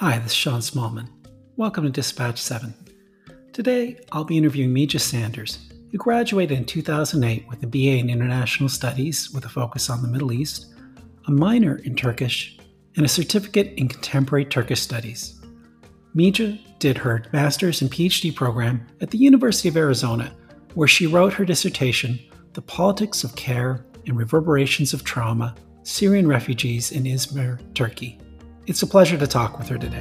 Hi, this is Sean Smallman. Welcome to Dispatch 7. Today, I'll be interviewing Mija Sanders, who graduated in 2008 with a BA in International Studies with a focus on the Middle East, a minor in Turkish, and a certificate in Contemporary Turkish Studies. Mija did her master's and PhD program at the University of Arizona, where she wrote her dissertation, The Politics of Care and Reverberations of Trauma Syrian Refugees in Izmir, Turkey. It's a pleasure to talk with her today.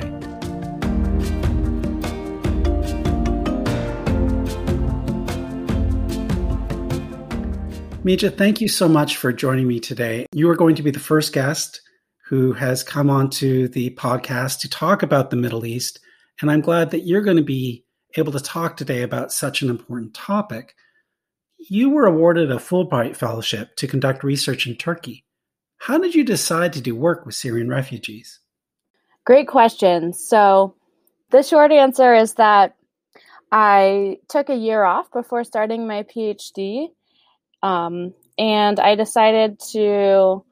Mija, thank you so much for joining me today. You are going to be the first guest who has come onto the podcast to talk about the Middle East. And I'm glad that you're going to be able to talk today about such an important topic. You were awarded a Fulbright Fellowship to conduct research in Turkey. How did you decide to do work with Syrian refugees? Great question. So, the short answer is that I took a year off before starting my PhD, um, and I decided to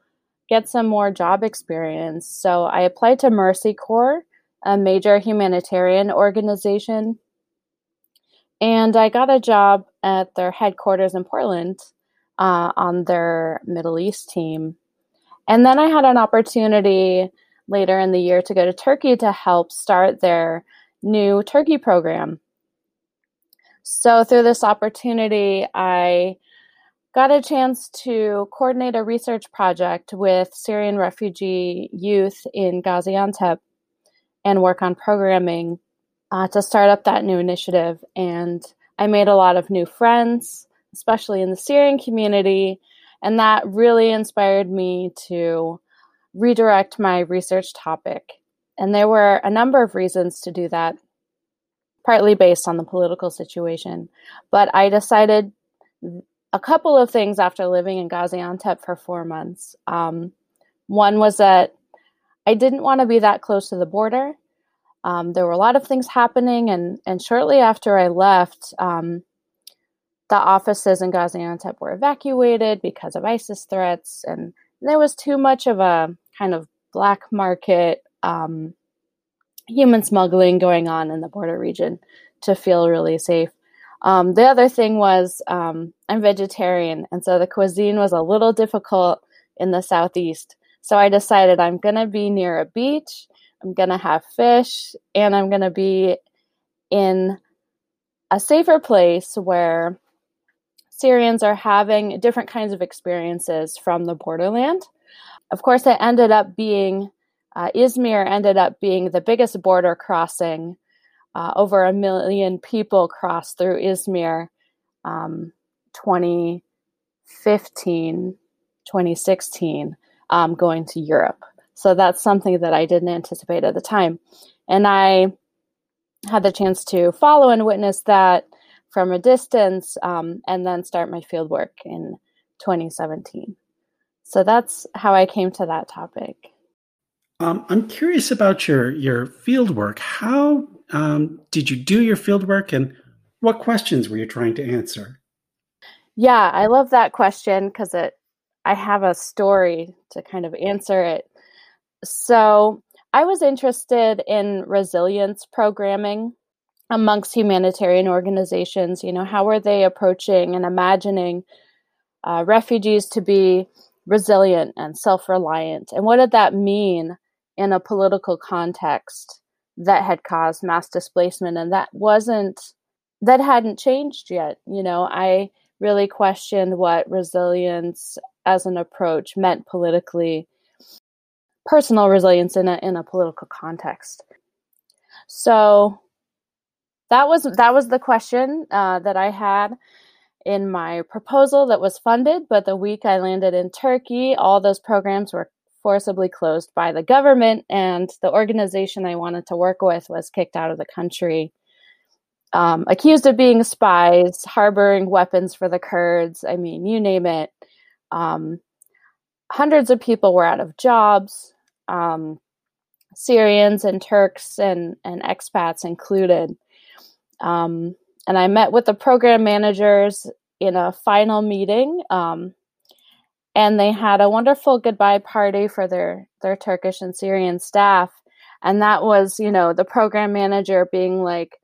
get some more job experience. So, I applied to Mercy Corps, a major humanitarian organization, and I got a job at their headquarters in Portland uh, on their Middle East team. And then I had an opportunity later in the year to go to Turkey to help start their new Turkey program. So, through this opportunity, I got a chance to coordinate a research project with Syrian refugee youth in Gaziantep and work on programming uh, to start up that new initiative. And I made a lot of new friends, especially in the Syrian community, and that really inspired me to redirect my research topic. And there were a number of reasons to do that, partly based on the political situation. But I decided a couple of things after living in Gaziantep for four months. Um, one was that I didn't want to be that close to the border. Um, there were a lot of things happening, and, and shortly after I left, um, the offices in Gaziantep were evacuated because of ISIS threats, and there was too much of a kind of black market um, human smuggling going on in the border region to feel really safe. Um, the other thing was um, I'm vegetarian, and so the cuisine was a little difficult in the southeast. So I decided I'm going to be near a beach, I'm going to have fish, and I'm going to be in a safer place where Syrians are having different kinds of experiences from the borderland. Of course, it ended up being, uh, Izmir ended up being the biggest border crossing. Uh, over a million people crossed through Izmir um, 2015, 2016, um, going to Europe. So that's something that I didn't anticipate at the time. And I had the chance to follow and witness that from a distance um, and then start my field work in 2017. So that's how I came to that topic. Um, I'm curious about your your field work. How um, did you do your field work, and what questions were you trying to answer? Yeah, I love that question because it. I have a story to kind of answer it. So I was interested in resilience programming amongst humanitarian organizations you know how are they approaching and imagining uh, refugees to be resilient and self-reliant. And what did that mean in a political context that had caused mass displacement? And that wasn't that hadn't changed yet you know? I really questioned what resilience as an approach meant politically personal resilience in a in a political context. So that was that was the question uh, that I had in my proposal that was funded. But the week I landed in Turkey, all those programs were forcibly closed by the government, and the organization I wanted to work with was kicked out of the country. Um, accused of being spies, harboring weapons for the Kurds. I mean, you name it. Um, hundreds of people were out of jobs. Um, Syrians and Turks and, and expats included. And I met with the program managers in a final meeting. Um, and they had a wonderful goodbye party for their, their Turkish and Syrian staff. And that was, you know, the program manager being like,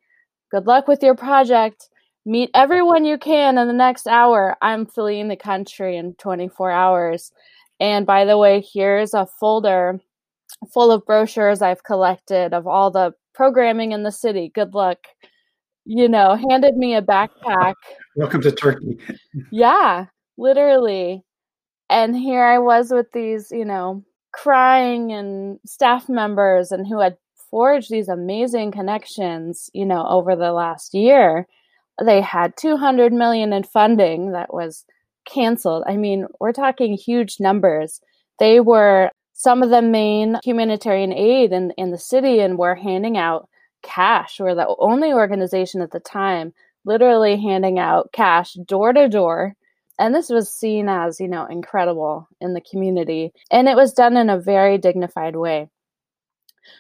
good luck with your project. Meet everyone you can in the next hour. I'm fleeing the country in 24 hours. And by the way, here's a folder full of brochures I've collected of all the programming in the city. Good luck. You know, handed me a backpack. Welcome to Turkey. yeah, literally. And here I was with these, you know, crying and staff members and who had forged these amazing connections, you know, over the last year. They had 200 million in funding that was canceled. I mean, we're talking huge numbers. They were some of the main humanitarian aid in, in the city and were handing out cash. We're the only organization at the time literally handing out cash door to door. And this was seen as, you know, incredible in the community. And it was done in a very dignified way.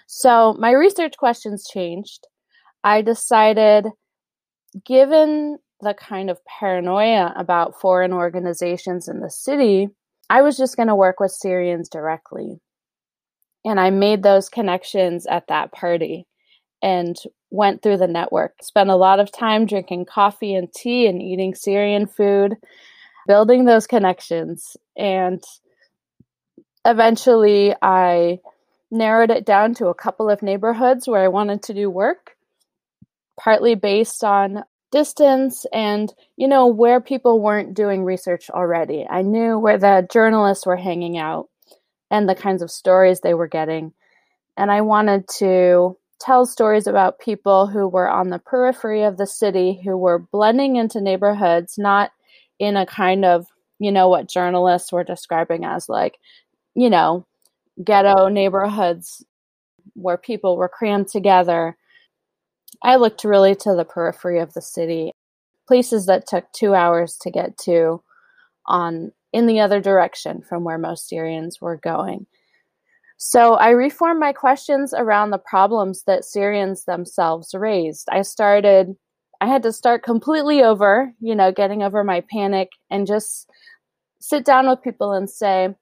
So my research questions changed. I decided, given the kind of paranoia about foreign organizations in the city, I was just going to work with Syrians directly. And I made those connections at that party and went through the network. Spent a lot of time drinking coffee and tea and eating Syrian food, building those connections. And eventually I narrowed it down to a couple of neighborhoods where I wanted to do work, partly based on distance and you know where people weren't doing research already i knew where the journalists were hanging out and the kinds of stories they were getting and i wanted to tell stories about people who were on the periphery of the city who were blending into neighborhoods not in a kind of you know what journalists were describing as like you know ghetto neighborhoods where people were crammed together I looked really to the periphery of the city, places that took two hours to get to on in the other direction from where most Syrians were going. So I reformed my questions around the problems that Syrians themselves raised. I started I had to start completely over, you know, getting over my panic and just sit down with people and say,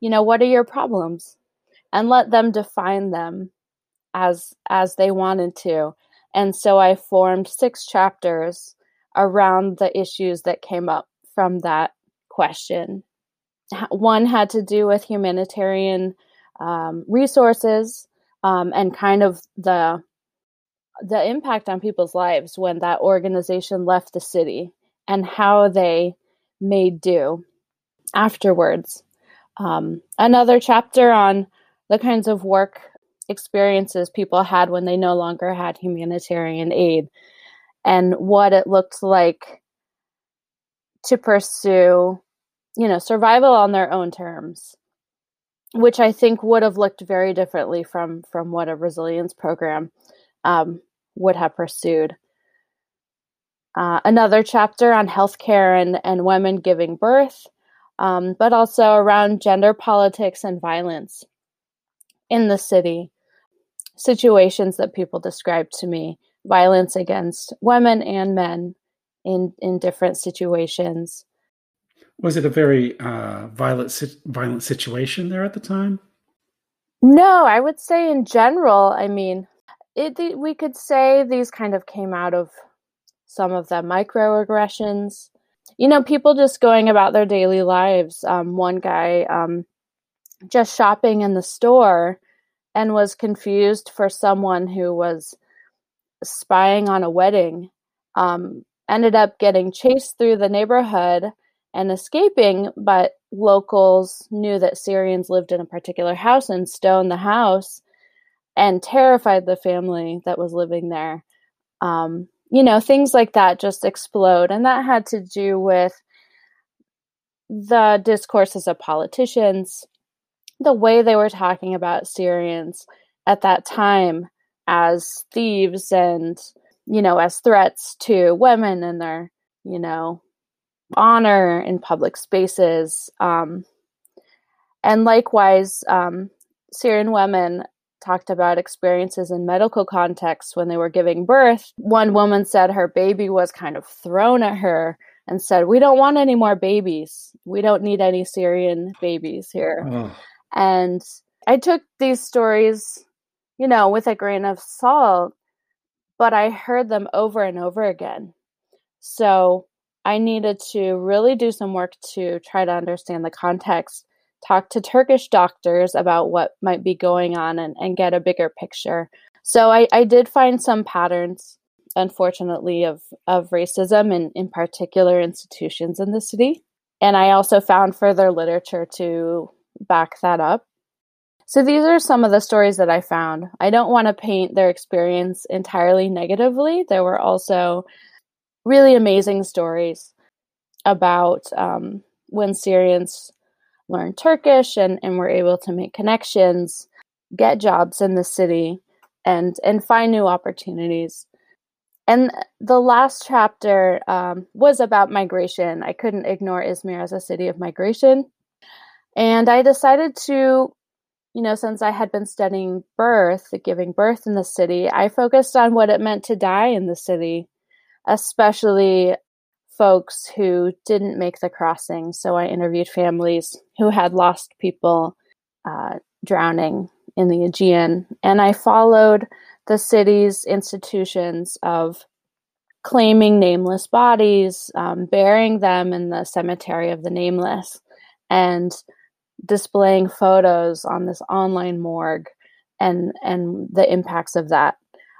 you know, what are your problems? And let them define them as as they wanted to. And so I formed six chapters around the issues that came up from that question. One had to do with humanitarian um, resources um, and kind of the the impact on people's lives when that organization left the city and how they made do afterwards. Um, another chapter on the kinds of work experiences people had when they no longer had humanitarian aid and what it looked like to pursue you know survival on their own terms which i think would have looked very differently from from what a resilience program um, would have pursued. Uh, another chapter on healthcare and, and women giving birth um, but also around gender politics and violence in the city. Situations that people describe to me violence against women and men in in different situations was it a very uh, violent violent situation there at the time no i would say in general i mean it we could say these kind of came out of some of the microaggressions you know people just going about their daily lives um, one guy um, just shopping in the store and was confused for someone who was spying on a wedding. Um, ended up getting chased through the neighborhood and escaping, but locals knew that Syrians lived in a particular house and stoned the house and terrified the family that was living there. Um, you know, things like that just explode. And that had to do with the discourses of politicians the way they were talking about Syrians at that time as thieves and, you know, as threats to women and their, you know, honor in public spaces. Um, and likewise, um, Syrian women talked about experiences in medical contexts when they were giving birth. One woman said her baby was kind of thrown at her and said, We don't want any more babies. We don't need any Syrian babies here. Oh. And I took these stories, you know, with a grain of salt, but I heard them over and over again. So I needed to really do some work to try to understand the context, talk to Turkish doctors about what might be going on, and, and get a bigger picture. So I, I did find some patterns, unfortunately, of, of racism in, in particular institutions in the city. And I also found further literature to back that up. So these are some of the stories that I found. I don't want to paint their experience entirely negatively. There were also really amazing stories about um, when Syrians learned Turkish and, and were able to make connections, get jobs in the city, and and find new opportunities. And the last chapter um, was about migration. I couldn't ignore Izmir as a city of migration. And I decided to, you know, since I had been studying birth, giving birth in the city, I focused on what it meant to die in the city, especially folks who didn't make the crossing. So I interviewed families who had lost people uh, drowning in the Aegean. And I followed the city's institutions of claiming nameless bodies, um, burying them in the cemetery of the nameless, and displaying photos on this online morgue and and the impacts of that.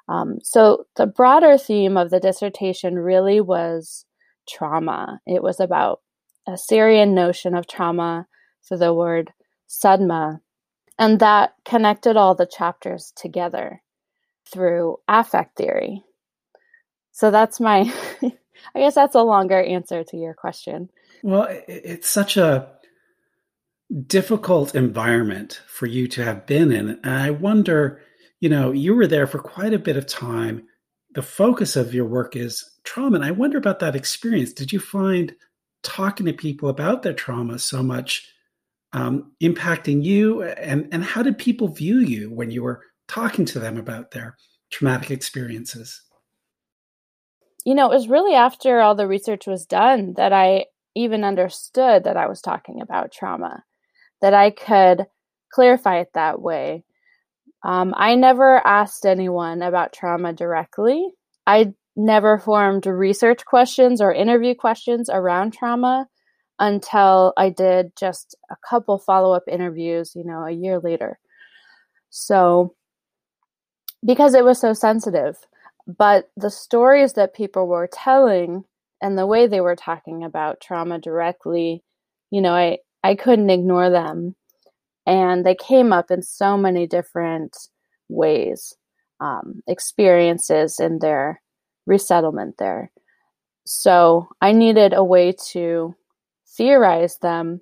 Um, so the broader theme of the dissertation really was trauma. It was about a Syrian notion of trauma, so the word sadma, and that connected all the chapters together through affect theory. So that's my, I guess that's a longer answer to your question. Well, it's such a difficult environment for you to have been in. And I wonder, you know, you were there for quite a bit of time. The focus of your work is trauma. And I wonder about that experience. Did you find talking to people about their trauma so much um, impacting you? And, and how did people view you when you were talking to them about their traumatic experiences? You know, it was really after all the research was done that I even understood that I was talking about trauma, that I could clarify it that way. Um, I never asked anyone about trauma directly. I never formed research questions or interview questions around trauma until I did just a couple follow up interviews, you know, a year later. So because it was so sensitive. But the stories that people were telling and the way they were talking about trauma directly, you know, I, I couldn't ignore them. And they came up in so many different ways, um, experiences in their resettlement there. So I needed a way to theorize them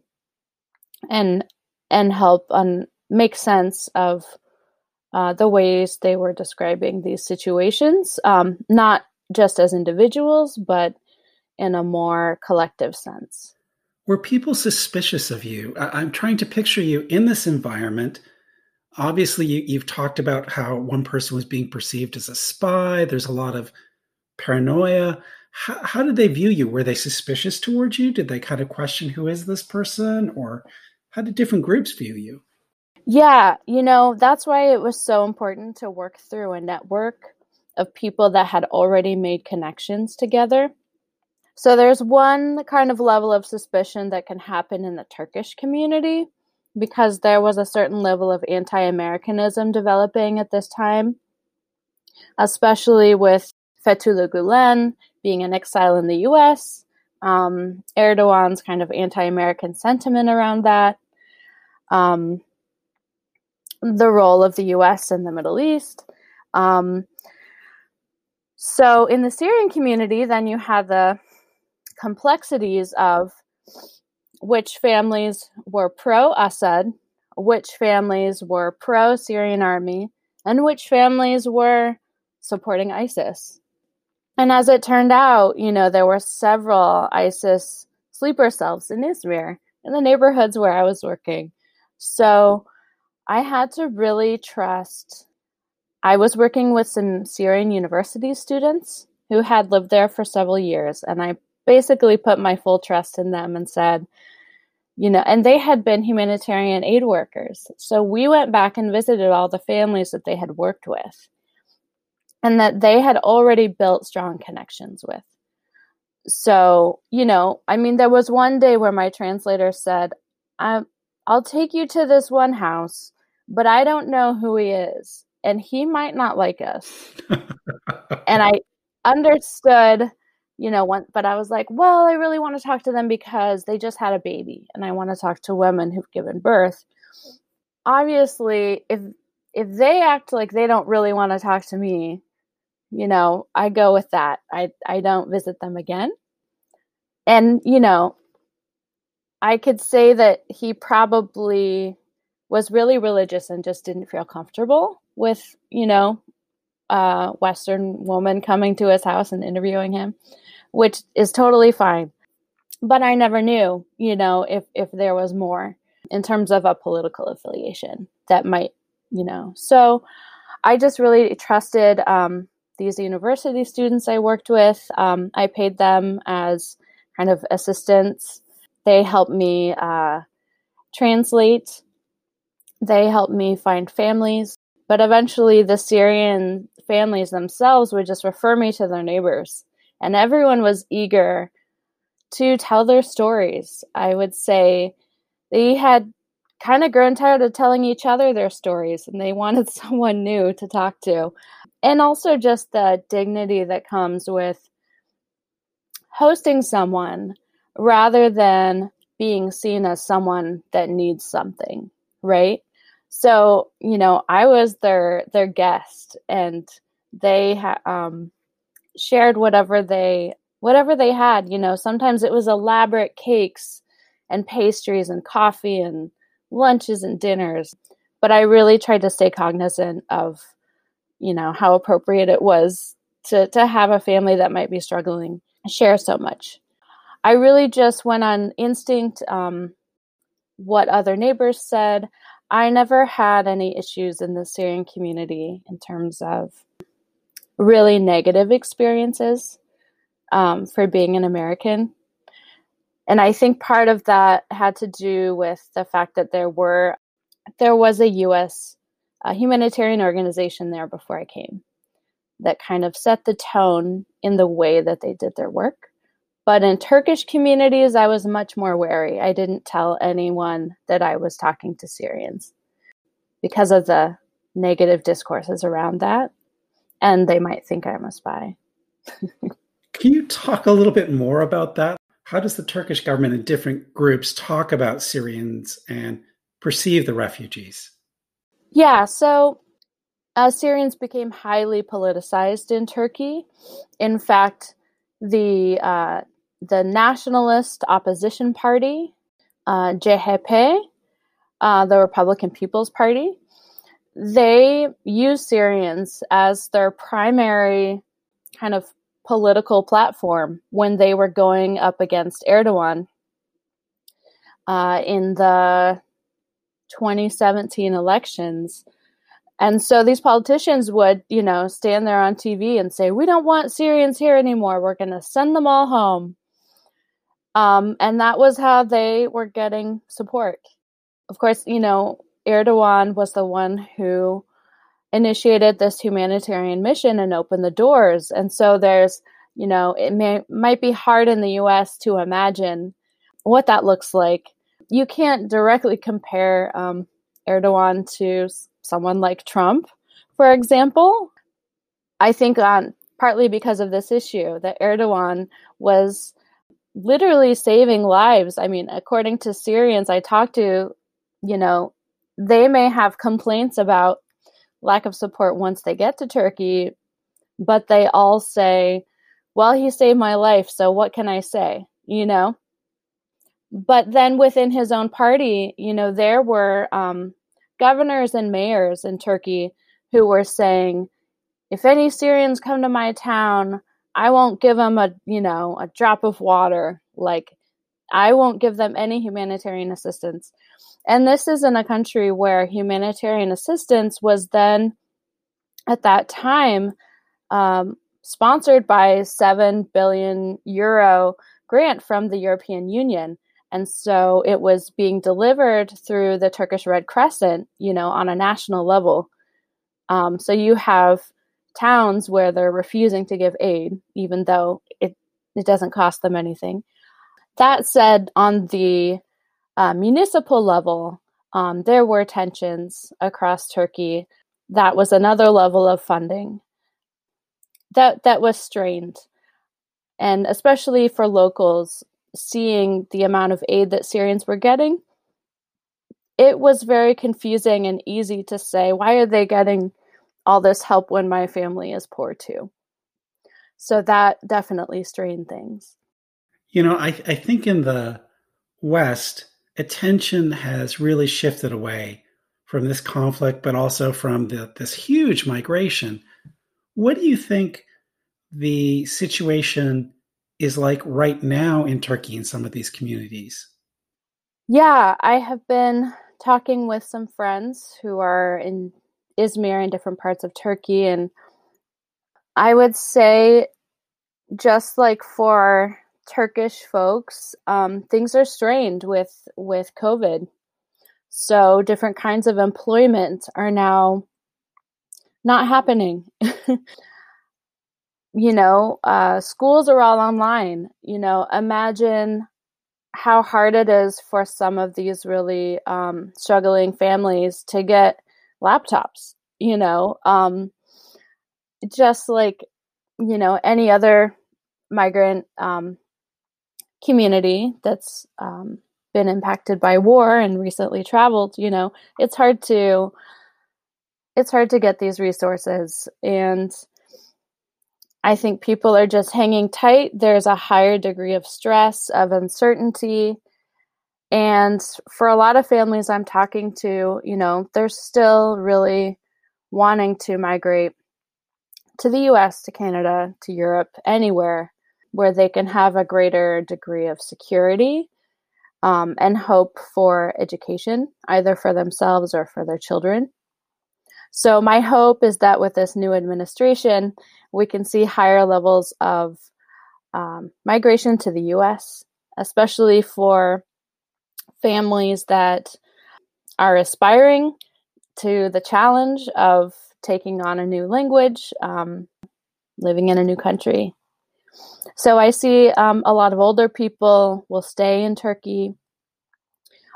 and and help un- make sense of uh, the ways they were describing these situations, um, not just as individuals, but in a more collective sense. Were people suspicious of you? I- am trying to picture you in this environment. Obviously, you- have talked about how one person was being perceived as a spy. There's a lot of paranoia. How, how did they view you? Were they suspicious towards you? Did they kind of question who is this person? Or how did different groups view you? Yeah, you know, that's why it was so important to work through a network of people that had already made connections together. So there's one kind of level of suspicion that can happen in the Turkish community because there was a certain level of anti Americanism developing at this time, especially with Fethullah Gulen being in exile in the US, um, Erdogan's kind of anti American sentiment around that. Um, the role of the US in the Middle East. Um, so, in the Syrian community, then you have the complexities of which families were pro Assad, which families were pro Syrian army, and which families were supporting ISIS. And as it turned out, you know, there were several ISIS sleeper cells in Izmir, in the neighborhoods where I was working. So I had to really trust. I was working with some Syrian university students who had lived there for several years, and I basically put my full trust in them and said, you know, and they had been humanitarian aid workers. So we went back and visited all the families that they had worked with and that they had already built strong connections with. So, you know, I mean, there was one day where my translator said, i I'll take you to this one house, but I don't know who he is, and he might not like us. and I understood you know, one, but I was like, well, I really want to talk to them because they just had a baby and I want to talk to women who've given birth. Obviously, if if they act like they don't really want to talk to me, you know, I go with that. I I don't visit them again. And, you know, I could say that he probably was really religious and just didn't feel comfortable with, you know, a Western woman coming to his house and interviewing him which is totally fine. But I never knew, you know, if if there was more in terms of a political affiliation that might, you know. So I just really trusted um, these university students I worked with. Um, I paid them as kind of assistants. They helped me uh, translate. They helped me find families. But eventually, the Syrian families themselves would just refer me to their neighbors and everyone was eager to tell their stories. I would say they had kind of grown tired of telling each other their stories and they wanted someone new to talk to. And also just the dignity that comes with hosting someone rather than being seen as someone that needs something, right? So, you know, I was their their guest and they ha- um shared whatever they whatever they had you know sometimes it was elaborate cakes and pastries and coffee and lunches and dinners but i really tried to stay cognizant of you know how appropriate it was to to have a family that might be struggling share so much. I really just went on instinct um, what other neighbors said i never had any issues in the syrian community in terms of really negative experiences um, for being an American. And I think part of that had to do with the fact that there were there was a U.S. Uh, humanitarian organization there before I came that kind of set the tone in the way that they did their work. But in Turkish communities, I was much more wary. I didn't tell anyone that I was talking to Syrians because of the negative discourses around that and they might think I'm a spy. Can you talk a little bit more about that? How does the Turkish government and different groups talk about Syrians and perceive the refugees? Yeah, so uh, Syrians became highly politicized in Turkey. In fact, the uh, the nationalist opposition party, uh, CHP, uh, the Republican People's Party, they use Syrians as their primary kind of political platform when they were going up against Erdogan uh, in the 2017 elections. And so these politicians would, you know, stand there on TV and say, We don't want Syrians here anymore. We're going to send them all home. Um, and that was how they were getting support. Of course, you know, Erdogan was the one who initiated this humanitarian mission and opened the doors. And so there's, you know, it may might be hard in the US to imagine what that looks like. You can't directly compare um, Erdogan to someone like Trump, for example. I think on partly because of this issue that Erdogan was literally saving lives. I mean, according to Syrians I talked to, you know, they may have complaints about lack of support once they get to Turkey, but they all say, well, he saved my life, so what can I say? You know? But then within his own party, you know, there were um, governors and mayors in Turkey who were saying, if any Syrians come to my town, I won't give them a, you know, a drop of water. Like, I won't give them any humanitarian assistance. And this is in a country where humanitarian assistance was then, at that time, um, sponsored by 7 billion euro grant from the European Union. And so it was being delivered through the Turkish Red Crescent, you know, on a national level. Um, so you have towns where they're refusing to give aid, even though it, it doesn't cost them anything. That said, on the uh, municipal level, um, there were tensions across Turkey. That was another level of funding that that was strained, and especially for locals, seeing the amount of aid that Syrians were getting, it was very confusing and easy to say, why are they getting all this help when my family is poor too? So that definitely strained things. You know, I, I think in the West, attention has really shifted away from this conflict, but also from the, this huge migration. What do you think the situation is like right now in Turkey in some of these communities? Yeah, I have been talking with some friends who are in Izmir in different parts of Turkey, and I would say, just like for Turkish folks, um, things are strained with with COVID. So different kinds of employment are now not happening. you know, uh, schools are all online. You know, imagine how hard it is for some of these really um, struggling families to get laptops. You know, um, just like you know any other migrant um, community that's um, been impacted by war and recently traveled. You know, it's hard to it's hard to get these resources and I think people are just hanging tight. There's a higher degree of stress, of uncertainty. And for a lot of families I'm talking to, you know, they're still really wanting to migrate to the US, to Canada, to Europe, anywhere where they can have a greater degree of security um, and hope for education, either for themselves or for their children. So, my hope is that with this new administration, we can see higher levels of um, migration to the US, especially for families that are aspiring to the challenge of taking on a new language, um, living in a new country. So I see um, a lot of older people will stay in Turkey,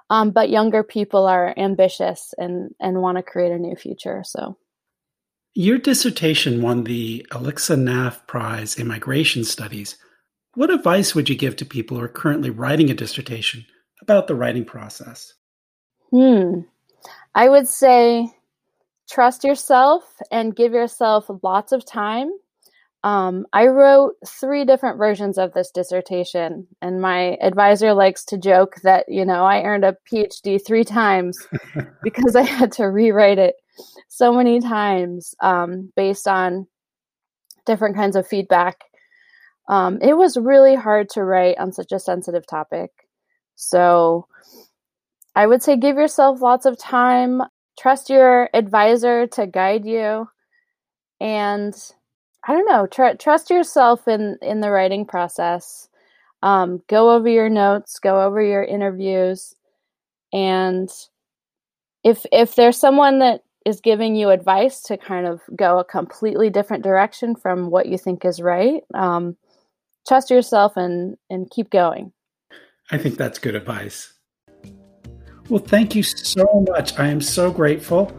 um, but younger people are ambitious and and want to create a new future. So your dissertation won the Alixa Naff Prize in Migration Studies. What advice would you give to people who are currently writing a dissertation about the writing process? Hmm. I would say trust yourself and give yourself lots of time. Um, I wrote three different versions of this dissertation, and my advisor likes to joke that, you know, I earned a PhD three times because I had to rewrite it so many times um, based on different kinds of feedback. Um, it was really hard to write on such a sensitive topic. So I would say give yourself lots of time, trust your advisor to guide you, and I don't know, tr- trust yourself in in the writing process. Um, go over your notes, go over your interviews, and if if there's someone that is giving you advice to kind of go a completely different direction from what you think is right, um, trust yourself and and keep going. I think that's good advice. Well, thank you so much. I am so grateful.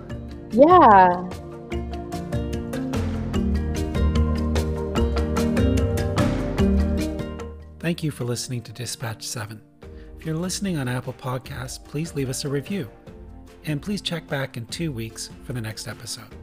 Yeah. Thank you for listening to Dispatch 7. If you're listening on Apple Podcasts, please leave us a review and please check back in two weeks for the next episode.